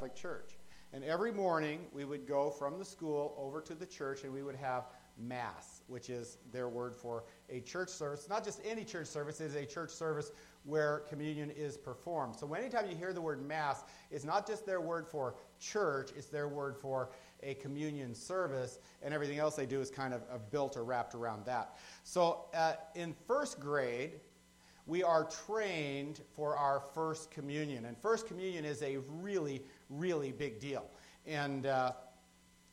Catholic Church. And every morning we would go from the school over to the church and we would have Mass, which is their word for a church service. Not just any church service, it is a church service where communion is performed. So anytime you hear the word Mass, it's not just their word for church, it's their word for a communion service, and everything else they do is kind of, built or wrapped around that. So uh, in first grade, we are trained for our first communion. And first communion is a really, really big deal. And, uh,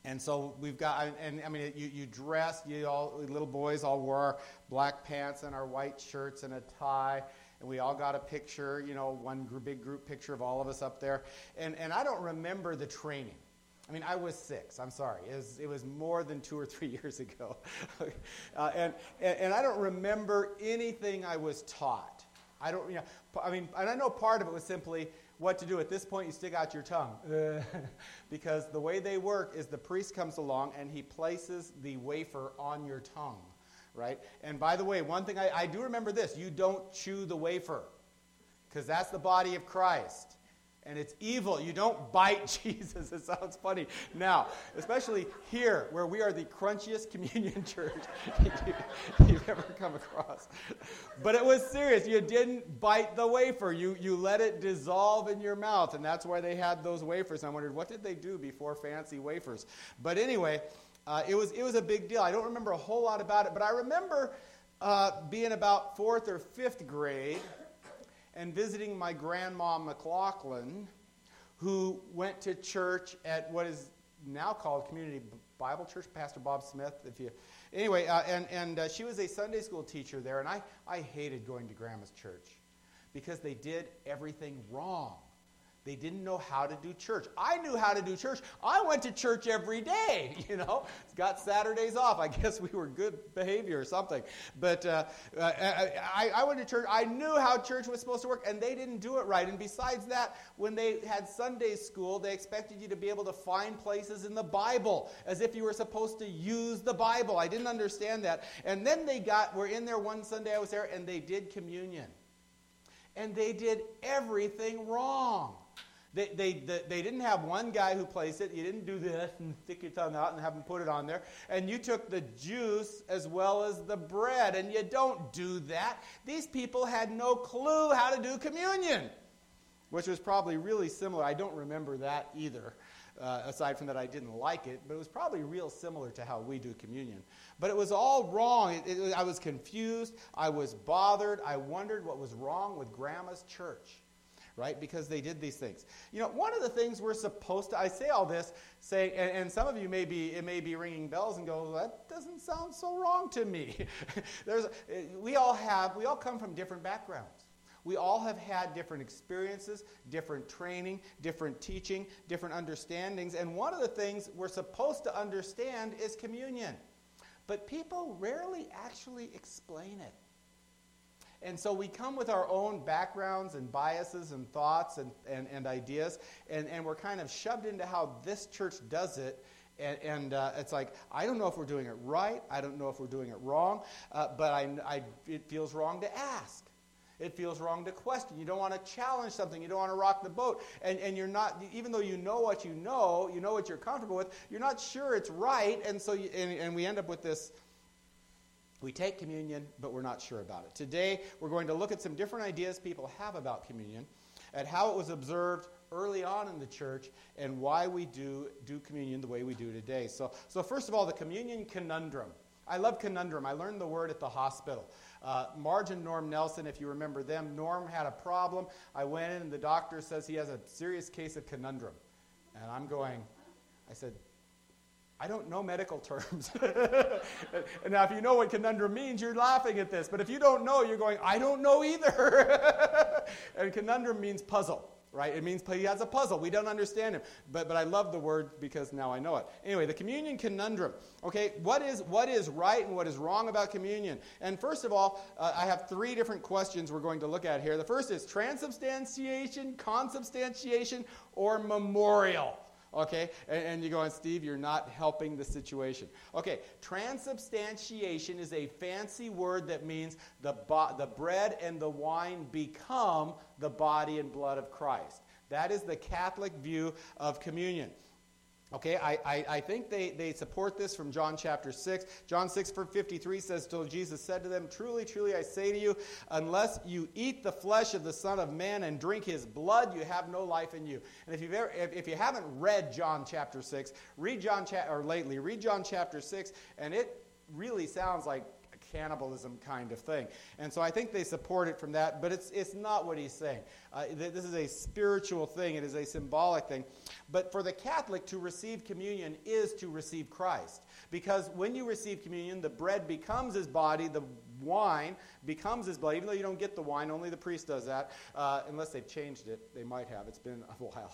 and so we've got, and, I mean, you, you dress, you all, little boys all wore black pants and our white shirts and a tie. And we all got a picture, you know, one big group picture of all of us up there. And, and I don't remember the training. I mean, I was six. I'm sorry. It was, it was more than two or three years ago. uh, and, and, and I don't remember anything I was taught. I don't, you know, I mean, and I know part of it was simply what to do. At this point, you stick out your tongue. because the way they work is the priest comes along and he places the wafer on your tongue, right? And by the way, one thing I, I do remember this you don't chew the wafer, because that's the body of Christ and it's evil. You don't bite Jesus. It sounds funny. Now, especially here, where we are the crunchiest communion church you've ever come across. But it was serious. You didn't bite the wafer, you, you let it dissolve in your mouth. And that's why they had those wafers. I wondered, what did they do before fancy wafers? But anyway, uh, it, was, it was a big deal. I don't remember a whole lot about it, but I remember uh, being about fourth or fifth grade and visiting my grandma McLaughlin, who went to church at what is now called Community Bible Church, Pastor Bob Smith. If you, anyway, uh, and and uh, she was a Sunday school teacher there, and I I hated going to Grandma's church because they did everything wrong. They didn't know how to do church. I knew how to do church. I went to church every day, you know. Got Saturdays off. I guess we were good behavior or something. But uh, uh, I, I went to church. I knew how church was supposed to work, and they didn't do it right. And besides that, when they had Sunday school, they expected you to be able to find places in the Bible as if you were supposed to use the Bible. I didn't understand that. And then they got, we're in there one Sunday I was there, and they did communion. And they did everything wrong. They, they, they, didn't have one guy who placed it. You didn't do this and stick your tongue out and have them put it on there. And you took the juice as well as the bread. And you don't do that. These people had no clue how to do communion, which was probably really similar. I don't remember that either. Uh, aside from that, I didn't like it, but it was probably real similar to how we do communion. But it was all wrong. It, it, I was confused. I was bothered. I wondered what was wrong with Grandma's church right? Because they did these things. You know, one of the things we're supposed to, I say all this, say, and, and some of you may be, it may be ringing bells and go, that doesn't sound so wrong to me. There's, eh, we all have, we all come from different backgrounds. We all have had different experiences, different training, different teaching, different understandings. And one of the things we're supposed to understand is communion. But people rarely actually explain it. And so we come with our own backgrounds and biases and thoughts and, and, and ideas, and, and we're kind of shoved into how this church does it. And, and uh, it's like, I don't know if we're doing it right. I don't know if we're doing it wrong. Uh, but I, I, it feels wrong to ask. It feels wrong to question. You don't want to challenge something. You don't want to rock the boat. And, and you're not, even though you know what you know, you know what you're comfortable with, you're not sure it's right. And so, you, and, and we end up with this we take communion, but we're not sure about it. Today, we're going to look at some different ideas people have about communion, at how it was observed early on in the church, and why we do, do communion the way we do today. So, so, first of all, the communion conundrum. I love conundrum. I learned the word at the hospital. Uh, Marge and Norm Nelson, if you remember them, Norm had a problem. I went in, and the doctor says he has a serious case of conundrum. And I'm going, I said, I don't know medical terms. And now, if you know what conundrum means, you're laughing at this. But if you don't know, you're going, I don't know either. and conundrum means puzzle, right? It means he has a puzzle. We don't understand him. But, but I love the word because now I know it. Anyway, the communion conundrum. Okay, what is, what is right and what is wrong about communion? And first of all, uh, I have three different questions we're going to look at here. The first is transubstantiation, consubstantiation, or memorial. Okay? And, and you go, and Steve, you're not helping the situation. Okay, transubstantiation is a fancy word that means the, bo- the bread and the wine become the body and blood of Christ. That is the Catholic view of communion. Okay, I, I, I, think they, they support this from John chapter 6. John 6, verse 53 says, Till Jesus said to them, Truly, truly, I say to you, unless you eat the flesh of the Son of Man and drink his blood, you have no life in you. And if, you've ever, if, if you haven't read John chapter 6, read John, cha- or lately, read John chapter 6, and it really sounds like cannibalism kind of thing. And so I think they support it from that, but it's, it's not what he's saying. Uh, this is a spiritual thing, it is a symbolic thing. But for the Catholic, to receive communion is to receive Christ. Because when you receive communion, the bread becomes his body, the wine becomes his blood. Even though you don't get the wine, only the priest does that, uh, unless they've changed it. They might have. It's been a while.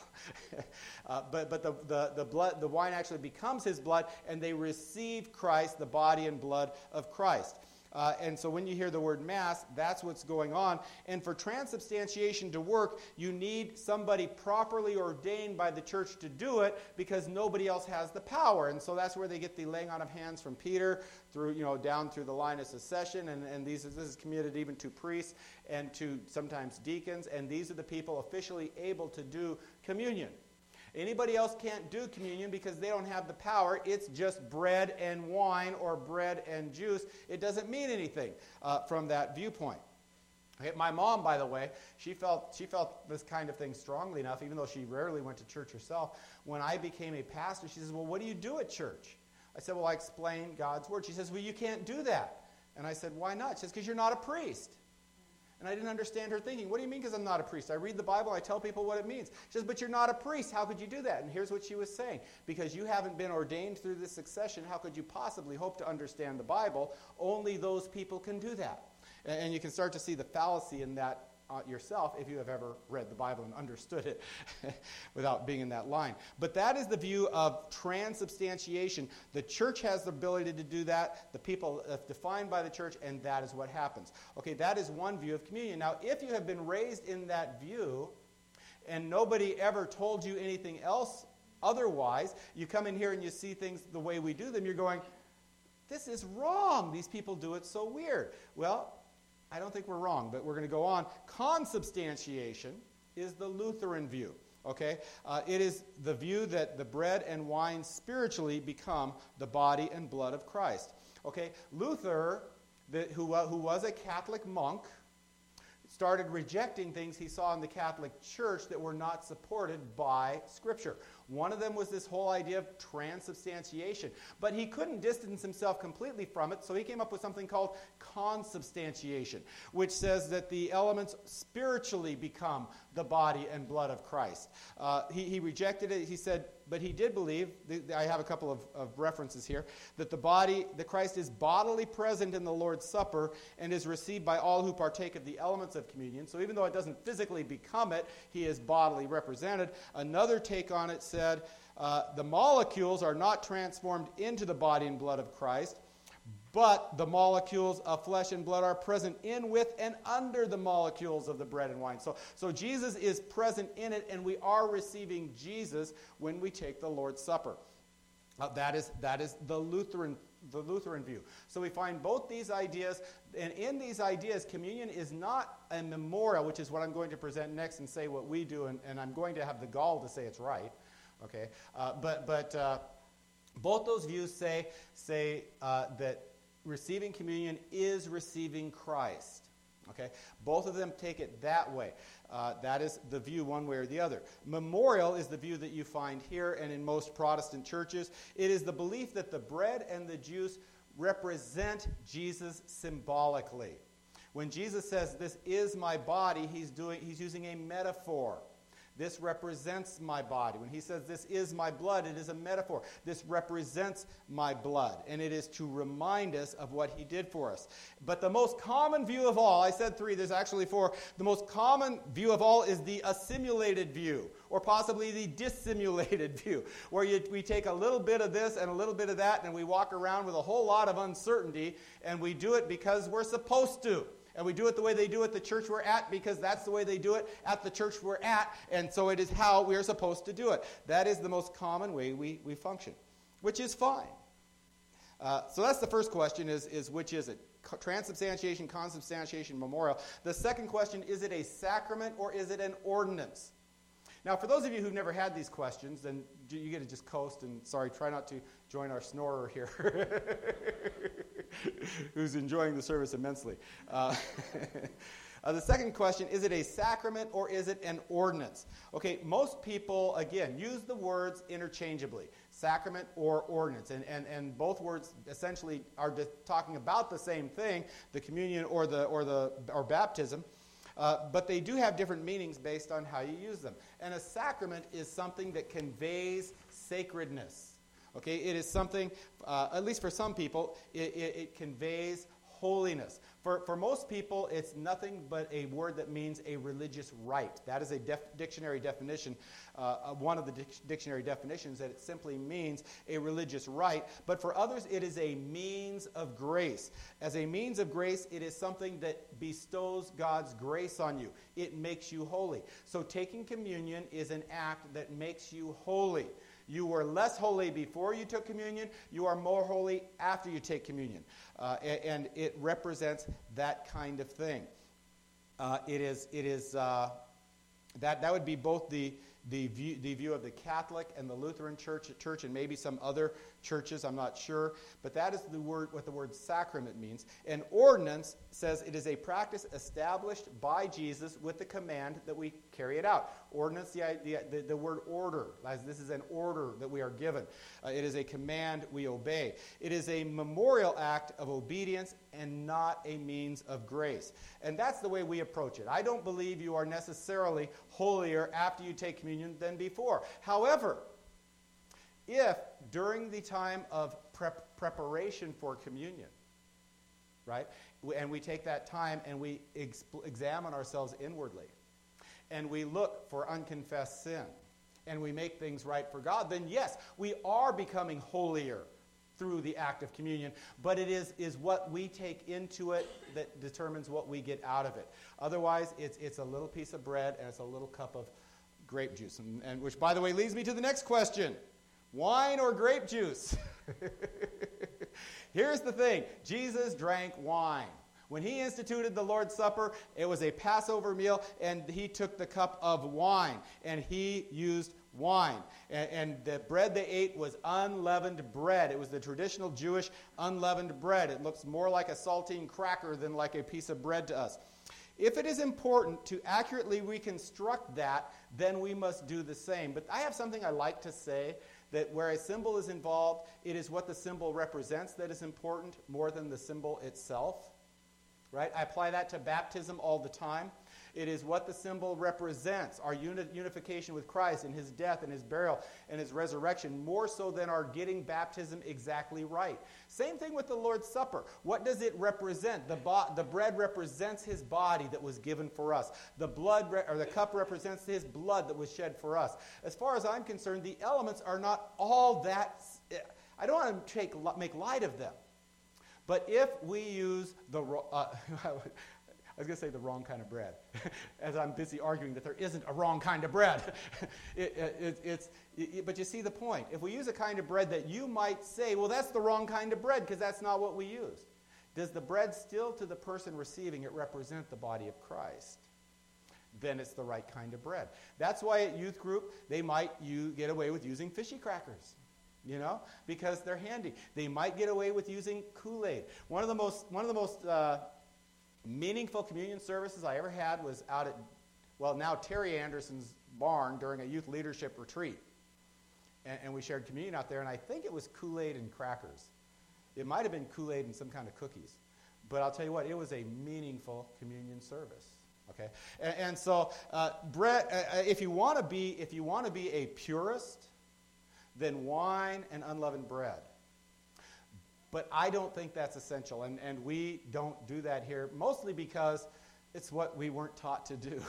uh, but but the, the, the, blood, the wine actually becomes his blood, and they receive Christ, the body and blood of Christ. Uh, and so when you hear the word mass, that's what's going on. And for transubstantiation to work, you need somebody properly ordained by the church to do it because nobody else has the power. And so that's where they get the laying on of hands from Peter through, you know, down through the line of succession. And, and these, this is committed even to priests and to sometimes deacons. And these are the people officially able to do communion. Anybody else can't do communion because they don't have the power. It's just bread and wine or bread and juice. It doesn't mean anything uh, from that viewpoint. My mom, by the way, she felt, she felt this kind of thing strongly enough, even though she rarely went to church herself. When I became a pastor, she says, Well, what do you do at church? I said, Well, I explain God's word. She says, Well, you can't do that. And I said, Why not? She says, Because you're not a priest. And I didn't understand her thinking. What do you mean because I'm not a priest? I read the Bible, I tell people what it means. She says, But you're not a priest. How could you do that? And here's what she was saying Because you haven't been ordained through this succession, how could you possibly hope to understand the Bible? Only those people can do that. And you can start to see the fallacy in that Uh, yourself if you have ever read the Bible and understood it without being in that line. But that is the view of transubstantiation. The church has the ability to do that. The people are defined by the church, and that is what happens. Okay, that is one view of communion. Now, if you have been raised in that view, and nobody ever told you anything else otherwise, you come in here and you see things the way we do them, you're going, this is wrong. These people do it so weird. Well, I don't think we're wrong, but we're going to go on. Consubstantiation is the Lutheran view. Okay? Uh, it is the view that the bread and wine spiritually become the body and blood of Christ. Okay? Luther, the, who, uh, who was a Catholic monk, started rejecting things he saw in the Catholic Church that were not supported by Scripture. One of them was this whole idea of transubstantiation. But he couldn't distance himself completely from it, so he came up with something called consubstantiation, which says that the elements spiritually become the body and blood of Christ. Uh, he, he rejected it. He said, but he did believe, I have a couple of, of references here, that the body, the Christ is bodily present in the Lord's Supper and is received by all who partake of the elements of communion. So even though it doesn't physically become it, he is bodily represented. Another take on it said, uh, the molecules are not transformed into the body and blood of Christ, but the molecules of flesh and blood are present in, with, and under the molecules of the bread and wine. So, so Jesus is present in it, and we are receiving Jesus when we take the Lord's Supper. Uh, that, is, that is the Lutheran, the Lutheran view. So we find both these ideas, and in these ideas, communion is not a memorial, which is what I'm going to present next and say what we do, and, and I'm going to have the gall to say it's right. Okay, uh, but but uh, both those views say say uh, that receiving communion is receiving Christ. Okay? Both of them take it that way. Uh, that is the view one way or the other. Memorial is the view that you find here and in most Protestant churches. It is the belief that the bread and the juice represent Jesus symbolically. When Jesus says, This is my body, he's, doing, he's using a metaphor. This represents my body. When he says, This is my blood, it is a metaphor. This represents my blood. And it is to remind us of what he did for us. But the most common view of all, I said three, there's actually four. The most common view of all is the assimilated view, or possibly the dissimulated view, where you, we take a little bit of this and a little bit of that, and we walk around with a whole lot of uncertainty, and we do it because we're supposed to. And we do it the way they do at the church we're at because that's the way they do it at the church we're at. And so it is how we are supposed to do it. That is the most common way we, we function, which is fine. Uh, so that's the first question is, is which is it? Transubstantiation, consubstantiation, memorial. The second question is it a sacrament or is it an ordinance? Now, for those of you who've never had these questions, then you get to just coast and, sorry, try not to join our snorer here, who's enjoying the service immensely. Uh, Uh, the second question is it a sacrament or is it an ordinance? Okay, most people, again, use the words interchangeably sacrament or ordinance. And, and, and both words essentially are talking about the same thing the communion or, the, or, the, or baptism. Uh, but they do have different meanings based on how you use them. And a sacrament is something that conveys sacredness. Okay, it is something, uh, at least for some people, it, it, it conveys holiness. For, for most people, it's nothing but a word that means a religious rite. That is a def- dictionary definition, uh, one of the dic- dictionary definitions, that it simply means a religious rite. But for others, it is a means of grace. As a means of grace, it is something that bestows God's grace on you, it makes you holy. So taking communion is an act that makes you holy. You were less holy before you took communion. You are more holy after you take communion. Uh, and, it represents that kind of thing. Uh, it is, it is uh, that, that would be both the, the view, the view of the Catholic and the Lutheran church, church, and maybe some other churches, I'm not sure. But that is the word, what the word sacrament means. An ordinance says it is a practice established by Jesus with the command that we carry it out. Ordinance, the, the, the word order, as this is an order that we are given. Uh, it is a command we obey. It is a memorial act of obedience and not a means of grace. And that's the way we approach it. I don't believe you are necessarily holier after you take communion than before. However, if during the time of prep preparation for communion, right, and we take that time and we ex examine ourselves inwardly, and we look for unconfessed sin, and we make things right for God, then yes, we are becoming holier through the act of communion, but it is, is what we take into it that determines what we get out of it. Otherwise, it's, it's a little piece of bread and it's a little cup of grape juice. And, and which, by the way, leads me to the next question wine or grape juice? Here's the thing Jesus drank wine. When he instituted the Lord's Supper, it was a Passover meal, and he took the cup of wine, and he used wine. And, and, the bread they ate was unleavened bread. It was the traditional Jewish unleavened bread. It looks more like a saltine cracker than like a piece of bread to us. If it is important to accurately reconstruct that, then we must do the same. But I have something I like to say that where a symbol is involved, it is what the symbol represents that is important more than the symbol itself right? I apply that to baptism all the time. It is what the symbol represents our uni- unification with Christ in his death and his burial and his resurrection, more so than our getting baptism exactly right. Same thing with the Lord's Supper. What does it represent? The, bo- the bread represents his body that was given for us, the, blood re- or the cup represents his blood that was shed for us. As far as I'm concerned, the elements are not all that. I don't want to take, make light of them. But if we use the, uh, I was going to say the wrong kind of bread, as I'm busy arguing that there isn't a wrong kind of bread. it, it, it's, it, but you see the point. If we use a kind of bread that you might say, well, that's the wrong kind of bread because that's not what we use. Does the bread still, to the person receiving it, represent the body of Christ? Then it's the right kind of bread. That's why at youth group, they might you get away with using fishy crackers you know, because they're handy. They might get away with using Kool Aid. One of the most, one of the most uh, meaningful communion services I ever had was out at, well, now Terry Anderson's barn during a youth leadership retreat. And, and we shared communion out there, and I think it was Kool Aid and crackers. It might have been Kool Aid and some kind of cookies. But I'll tell you what, it was a meaningful communion service. Okay, and, and so uh, bread. Uh, uh if you want to be, if you want to be a purist, then wine and unleavened bread. But I don't think that's essential, and, and we don't do that here, mostly because it's what we weren't taught to do.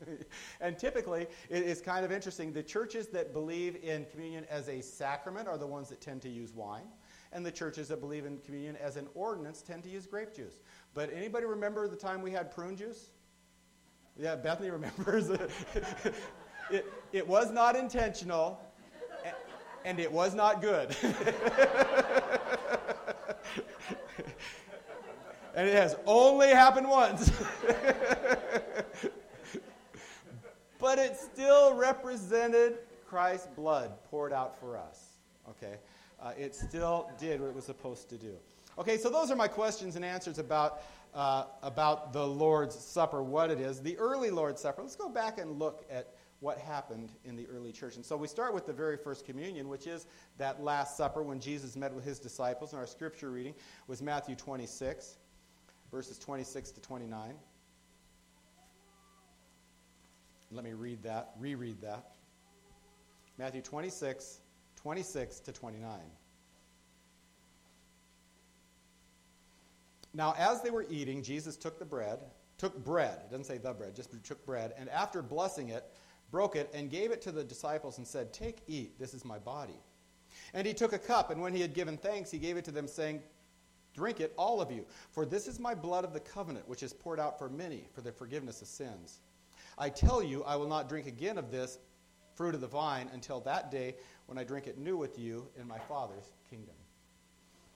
and typically, it's kind of interesting. The churches that believe in communion as a sacrament are the ones that tend to use wine, and the churches that believe in communion as an ordinance tend to use grape juice. But anybody remember the time we had prune juice? Yeah, Bethany remembers. it, it was not intentional and it was not good. and it has only happened once. but it still represented Christ's blood poured out for us. Okay? Uh, it still did what it was supposed to do. Okay, so those are my questions and answers about, uh, about the Lord's Supper, what it is. The early Lord's Supper, let's go back and look at what happened in the early church. And so we start with the very first communion, which is that Last Supper when Jesus met with his disciples. And our scripture reading was Matthew 26, verses 26 to 29. Let me read that, reread that. Matthew 26, 26 to 29. Now, as they were eating, Jesus took the bread, took bread, it doesn't say the bread, just took bread, and after blessing it, broke it, and gave it to the disciples and said, Take, eat, this is my body. And he took a cup, and when he had given thanks, he gave it to them, saying, Drink it, all of you, for this is my blood of the covenant, which is poured out for many for the forgiveness of sins. I tell you, I will not drink again of this fruit of the vine until that day when I drink it new with you in my Father's kingdom.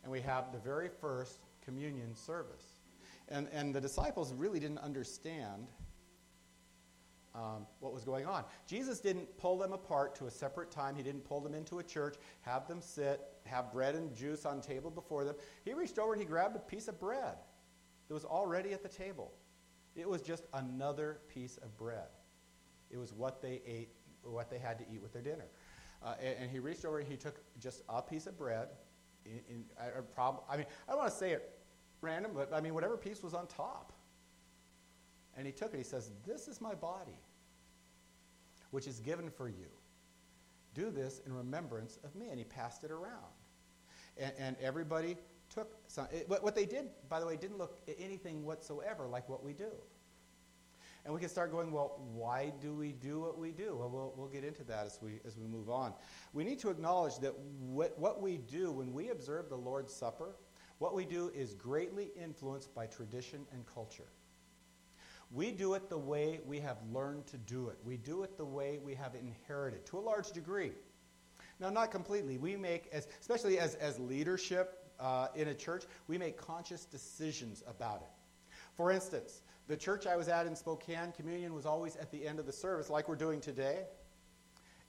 And we have the very first communion service. And, and the disciples really didn't understand um, what was going on. Jesus didn't pull them apart to a separate time. He didn't pull them into a church, have them sit, have bread and juice on table before them. He reached over and he grabbed a piece of bread that was already at the table. It was just another piece of bread. It was what they ate, what they had to eat with their dinner. Uh, and, and, he reached over and he took just a piece of bread. In, in a prob- I mean, I don't want to say it random, but I mean, whatever piece was on top. And he took it. He says, This is my body, which is given for you. Do this in remembrance of me. And he passed it around. And, and everybody took some. It, what they did, by the way, didn't look anything whatsoever like what we do. And we can start going, well, why do we do what we do? Well, we'll, we'll get into that as we, as we move on. We need to acknowledge that what, what we do when we observe the Lord's Supper, what we do is greatly influenced by tradition and culture. We do it the way we have learned to do it. We do it the way we have inherited to a large degree. Now, not completely. We make, as, especially as, as leadership uh, in a church, we make conscious decisions about it. For instance, the church I was at in Spokane, communion was always at the end of the service, like we're doing today.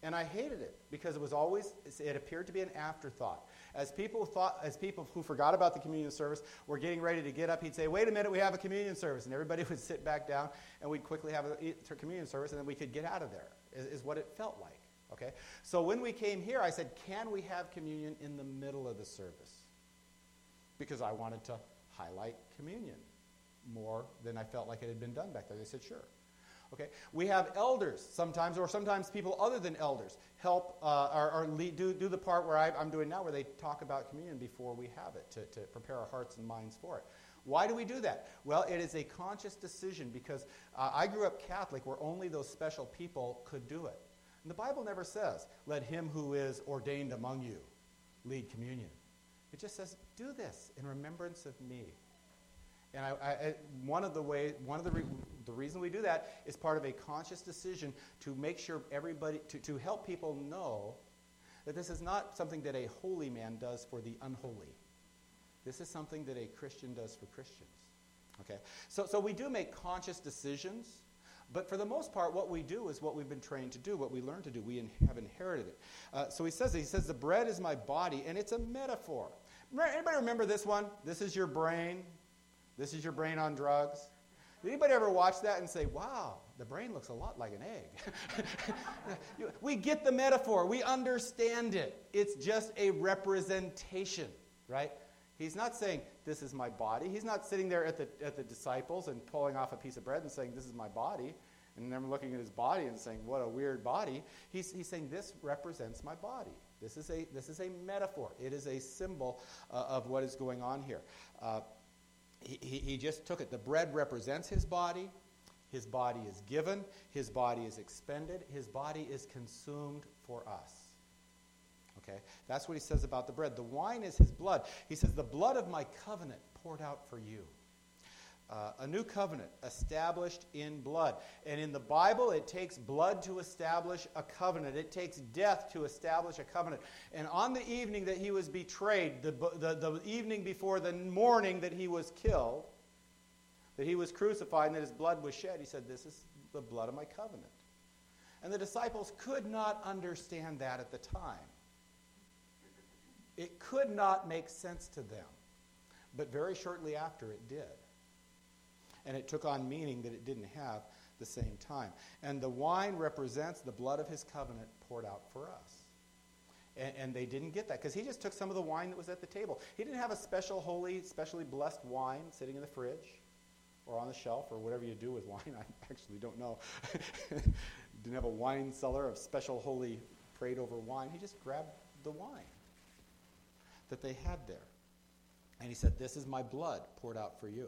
And I hated it because it was always, it appeared to be an afterthought. As people thought, as people who forgot about the communion service were getting ready to get up, he'd say, "Wait a minute, we have a communion service," and everybody would sit back down, and we'd quickly have a communion service, and then we could get out of there. Is, is what it felt like. Okay. So when we came here, I said, "Can we have communion in the middle of the service?" Because I wanted to highlight communion more than I felt like it had been done back there. They said, "Sure." Okay, we have elders sometimes, or sometimes people other than elders help uh, or, or lead, do, do the part where I, am doing now, where they talk about communion before we have it to, to prepare our hearts and minds for it. Why do we do that? Well, it is a conscious decision because uh, I grew up Catholic where only those special people could do it. And the Bible never says, let him who is ordained among you lead communion. It just says, do this in remembrance of me. And I, I, one of the way, one of the, re, the reason we do that is part of a conscious decision to make sure everybody, to, to help people know that this is not something that a holy man does for the unholy. This is something that a Christian does for Christians. Okay? So, so we do make conscious decisions, but for the most part, what we do is what we've been trained to do, what we learn to do. We in, have inherited it. Uh, so he says, he says, the bread is my body, and it's a metaphor. Anybody remember this one? This is your brain. This is your brain on drugs. Anybody ever watch that and say, wow, the brain looks a lot like an egg? we get the metaphor, we understand it. It's just a representation, right? He's not saying, this is my body. He's not sitting there at the, at the disciples and pulling off a piece of bread and saying, this is my body. And then looking at his body and saying, what a weird body. He's, he's saying, this represents my body. This is a, this is a metaphor. It is a symbol uh, of what is going on here. Uh, he, he, just took it. The bread represents his body. His body is given. His body is expended. His body is consumed for us. Okay? That's what he says about the bread. The wine is his blood. He says, The blood of my covenant poured out for you. Uh, a new covenant established in blood. And in the Bible, it takes blood to establish a covenant. It takes death to establish a covenant. And on the evening that he was betrayed, the, the, the evening before the morning that he was killed, that he was crucified and that his blood was shed, he said, This is the blood of my covenant. And the disciples could not understand that at the time. It could not make sense to them. But very shortly after, it did. And it took on meaning that it didn't have the same time. And the wine represents the blood of his covenant poured out for us. And, and they didn't get that because he just took some of the wine that was at the table. He didn't have a special, holy, specially blessed wine sitting in the fridge or on the shelf or whatever you do with wine. I actually don't know. didn't have a wine cellar of special, holy, prayed over wine. He just grabbed the wine that they had there. And he said, This is my blood poured out for you.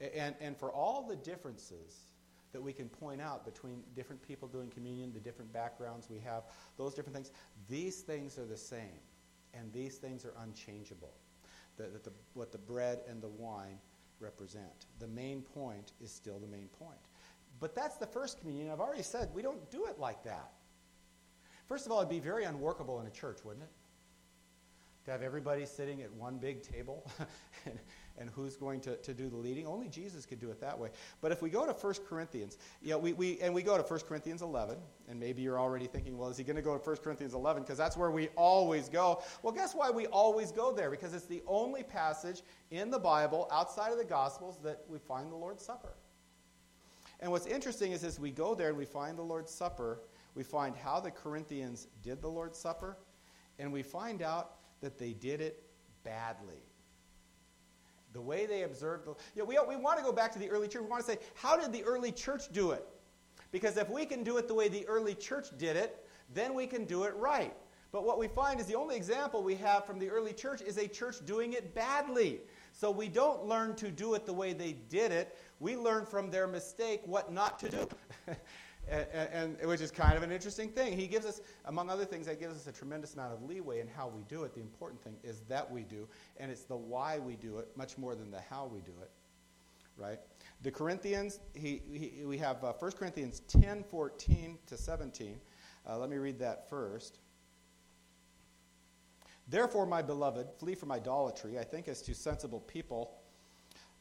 And, and for all the differences that we can point out between different people doing communion, the different backgrounds we have, those different things, these things are the same. And these things are unchangeable. The, the, the, what the bread and the wine represent. The main point is still the main point. But that's the first communion. I've already said we don't do it like that. First of all, it'd be very unworkable in a church, wouldn't it? To have everybody sitting at one big table and, and who's going to, to do the leading. Only Jesus could do it that way. But if we go to 1 Corinthians, you know, we, we, and we go to 1 Corinthians 11, and maybe you're already thinking, well, is he going to go to 1 Corinthians 11? Because that's where we always go. Well, guess why we always go there? Because it's the only passage in the Bible outside of the Gospels that we find the Lord's Supper. And what's interesting is as we go there and we find the Lord's Supper, we find how the Corinthians did the Lord's Supper, and we find out that they did it badly. The way they observed, the, you know, we, we want to go back to the early church. We want to say, how did the early church do it? Because if we can do it the way the early church did it, then we can do it right. But what we find is the only example we have from the early church is a church doing it badly. So we don't learn to do it the way they did it. We learn from their mistake what not to do. and, and, which is kind of an interesting thing. He gives us, among other things, that gives us a tremendous amount of leeway in how we do it. The important thing is that we do, and it's the why we do it much more than the how we do it, right? The Corinthians, he, he we have uh, 1 Corinthians 10, 14 to 17. Uh, let me read that first. Therefore, my beloved, flee from idolatry. I think as to sensible people,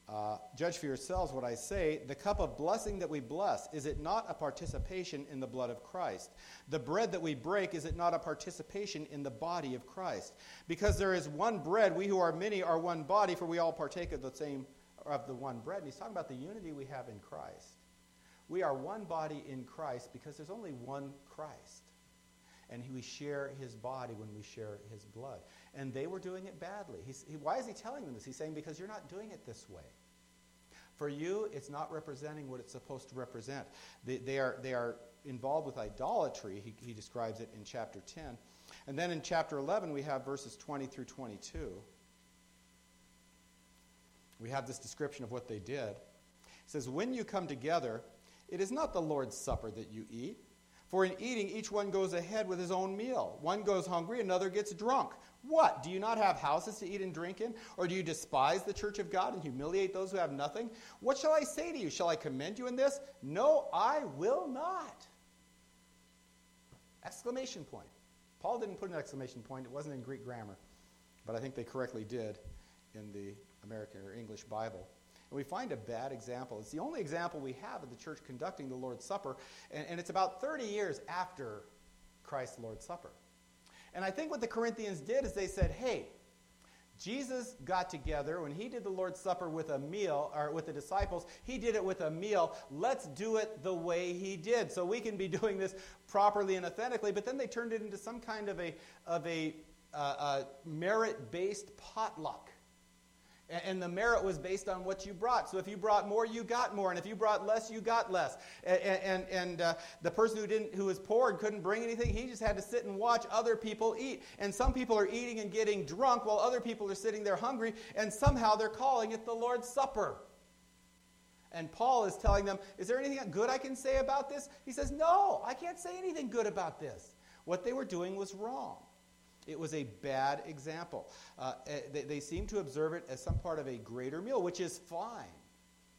uh, judge for yourselves what I say. The cup of blessing that we bless, is it not a participation in the blood of Christ? The bread that we break, is it not a participation in the body of Christ? Because there is one bread, we who are many are one body, for we all partake of the same of the one bread. And he's talking about the unity we have in Christ. We are one body in Christ because there's only one Christ. And we share his body when we share his blood and they were doing it badly. He, why is he telling them this? He's saying, because you're not doing it this way. For you, it's not representing what it's supposed to represent. They, they are, they are involved with idolatry. He, he describes it in chapter 10. And then in chapter 11, we have verses 20 through 22. We have this description of what they did. It says, When you come together, it is not the Lord's supper that you eat. For in eating, each one goes ahead with his own meal. One goes hungry, another gets drunk. What? Do you not have houses to eat and drink in? Or do you despise the church of God and humiliate those who have nothing? What shall I say to you? Shall I commend you in this? No, I will not. Exclamation point. Paul didn't put an exclamation point, it wasn't in Greek grammar, but I think they correctly did in the American or English Bible. And we find a bad example. It's the only example we have of the church conducting the Lord's Supper, and, and it's about 30 years after Christ's Lord's Supper. And I think what the Corinthians did is they said, hey, Jesus got together when he did the Lord's Supper with a meal, or with the disciples, he did it with a meal. Let's do it the way he did. So we can be doing this properly and authentically. But then they turned it into some kind of a, of a, uh, merit based potluck. And the merit was based on what you brought. So if you brought more, you got more. And if you brought less, you got less. And, and, and uh, the person who, didn't, who was poor and couldn't bring anything, he just had to sit and watch other people eat. And some people are eating and getting drunk while other people are sitting there hungry. And somehow they're calling it the Lord's Supper. And Paul is telling them, Is there anything good I can say about this? He says, No, I can't say anything good about this. What they were doing was wrong. It was a bad example. Uh, eh, they, they seem to observe it as some part of a greater meal, which is fine.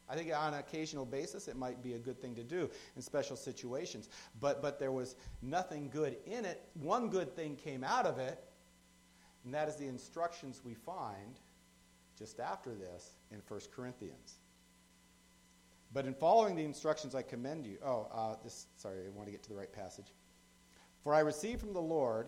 I think on an occasional basis it might be a good thing to do in special situations. But, but there was nothing good in it. One good thing came out of it, and that is the instructions we find just after this in 1 Corinthians. But in following the instructions, I commend you. Oh, uh, this, sorry, I want to get to the right passage. For I received from the Lord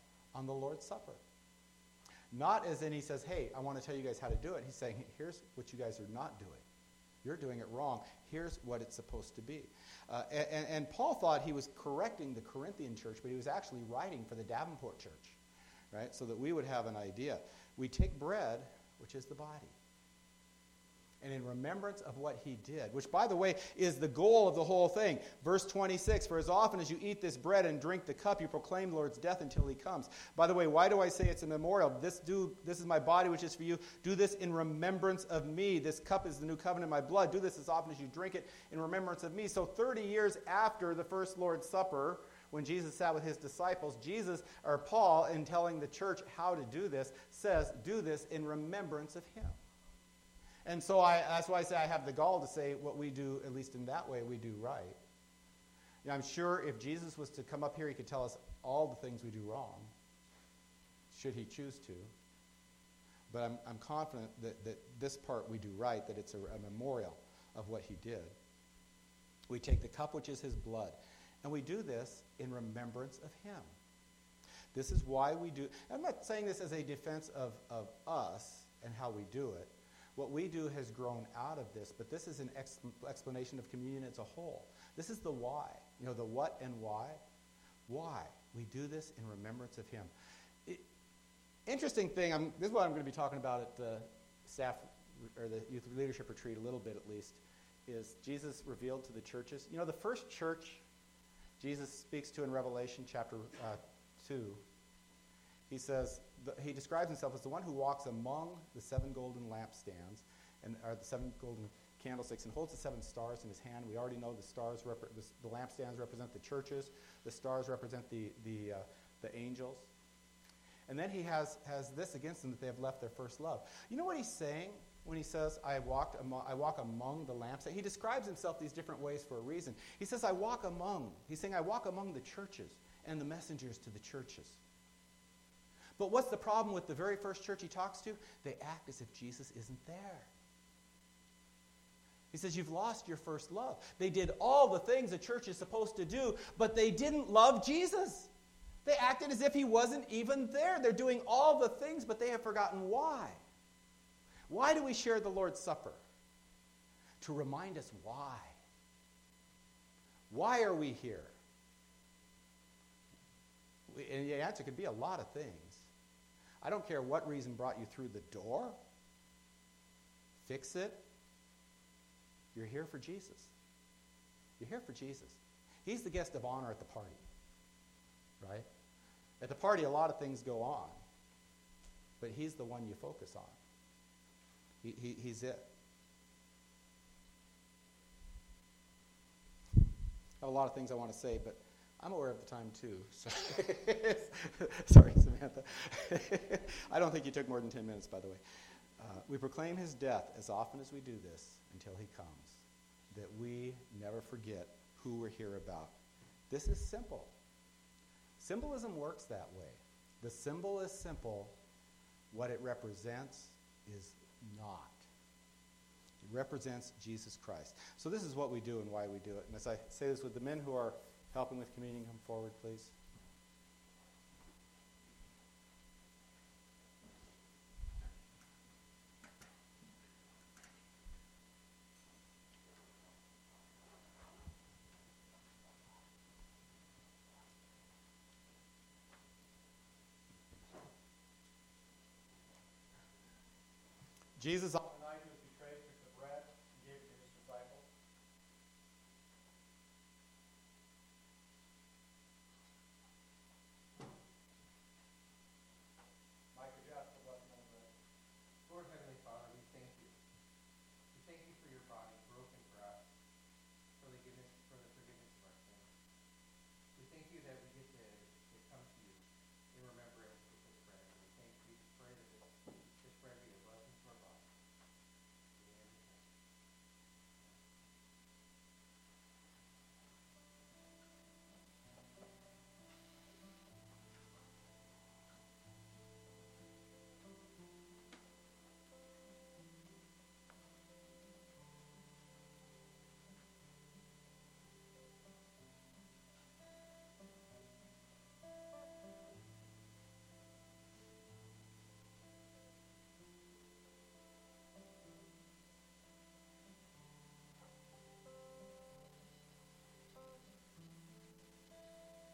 on the Lord's Supper. Not as in he says, hey, I want to tell you guys how to do it. He's saying, here's what you guys are not doing. You're doing it wrong. Here's what it's supposed to be. Uh, and, and, Paul thought he was correcting the Corinthian church, but he was actually writing for the Davenport church, right? So that we would have an idea. We take bread, which is the body and in remembrance of what he did, which, by the way, is the goal of the whole thing. Verse 26 For as often as you eat this bread and drink the cup, you proclaim the Lord's death until he comes. By the way, why do I say it's a memorial? This, do, this is my body, which is for you. Do this in remembrance of me. This cup is the new covenant in my blood. Do this as often as you drink it in remembrance of me. So, 30 years after the first Lord's Supper, when Jesus sat with his disciples, Jesus, or Paul, in telling the church how to do this, says, Do this in remembrance of him. And so I, that's why I say I have the gall to say what we do, at least in that way, we do right. I'm sure if Jesus was to come up here, he could tell us all the things we do wrong, should he choose to. But I'm, I'm confident that, that this part we do right, that it's a, a memorial of what he did. We take the cup, which is his blood, and we do this in remembrance of him. This is why we do. I'm not saying this as a defense of, of us and how we do it. What we do has grown out of this, but this is an ex- explanation of communion as a whole. This is the why. You know, the what and why. Why? We do this in remembrance of Him. It, interesting thing, I'm, this is what I'm going to be talking about at the staff or the youth leadership retreat a little bit at least, is Jesus revealed to the churches. You know, the first church Jesus speaks to in Revelation chapter uh, 2, he says, the, he describes himself as the one who walks among the seven golden lampstands, and the seven golden candlesticks, and holds the seven stars in his hand. We already know the stars, rep- the, the, lampstands represent the churches. The stars represent the the uh, the angels. And then he has has this against them that they have left their first love. You know what he's saying when he says, "I walked among, I walk among the lampstands." He describes himself these different ways for a reason. He says, "I walk among." He's saying, "I walk among the churches and the messengers to the churches." But what's the problem with the very first church he talks to? They act as if Jesus isn't there. He says, You've lost your first love. They did all the things a church is supposed to do, but they didn't love Jesus. They acted as if he wasn't even there. They're doing all the things, but they have forgotten why. Why do we share the Lord's Supper? To remind us why. Why are we here? And the answer could be a lot of things. I don't care what reason brought you through the door. Fix it. You're here for Jesus. You're here for Jesus. He's the guest of honor at the party, right? At the party, a lot of things go on, but he's the one you focus on. He, he, he's it. I have a lot of things I want to say, but I'm aware of the time too. Sorry, Samantha. I don't think you took more than 10 minutes, by the way. Uh, we proclaim his death as often as we do this until he comes, that we never forget who we're here about. This is simple. Symbolism works that way. The symbol is simple, what it represents is not. It represents Jesus Christ. So, this is what we do and why we do it. And as I say this with the men who are helping with communion come forward, please? Jesus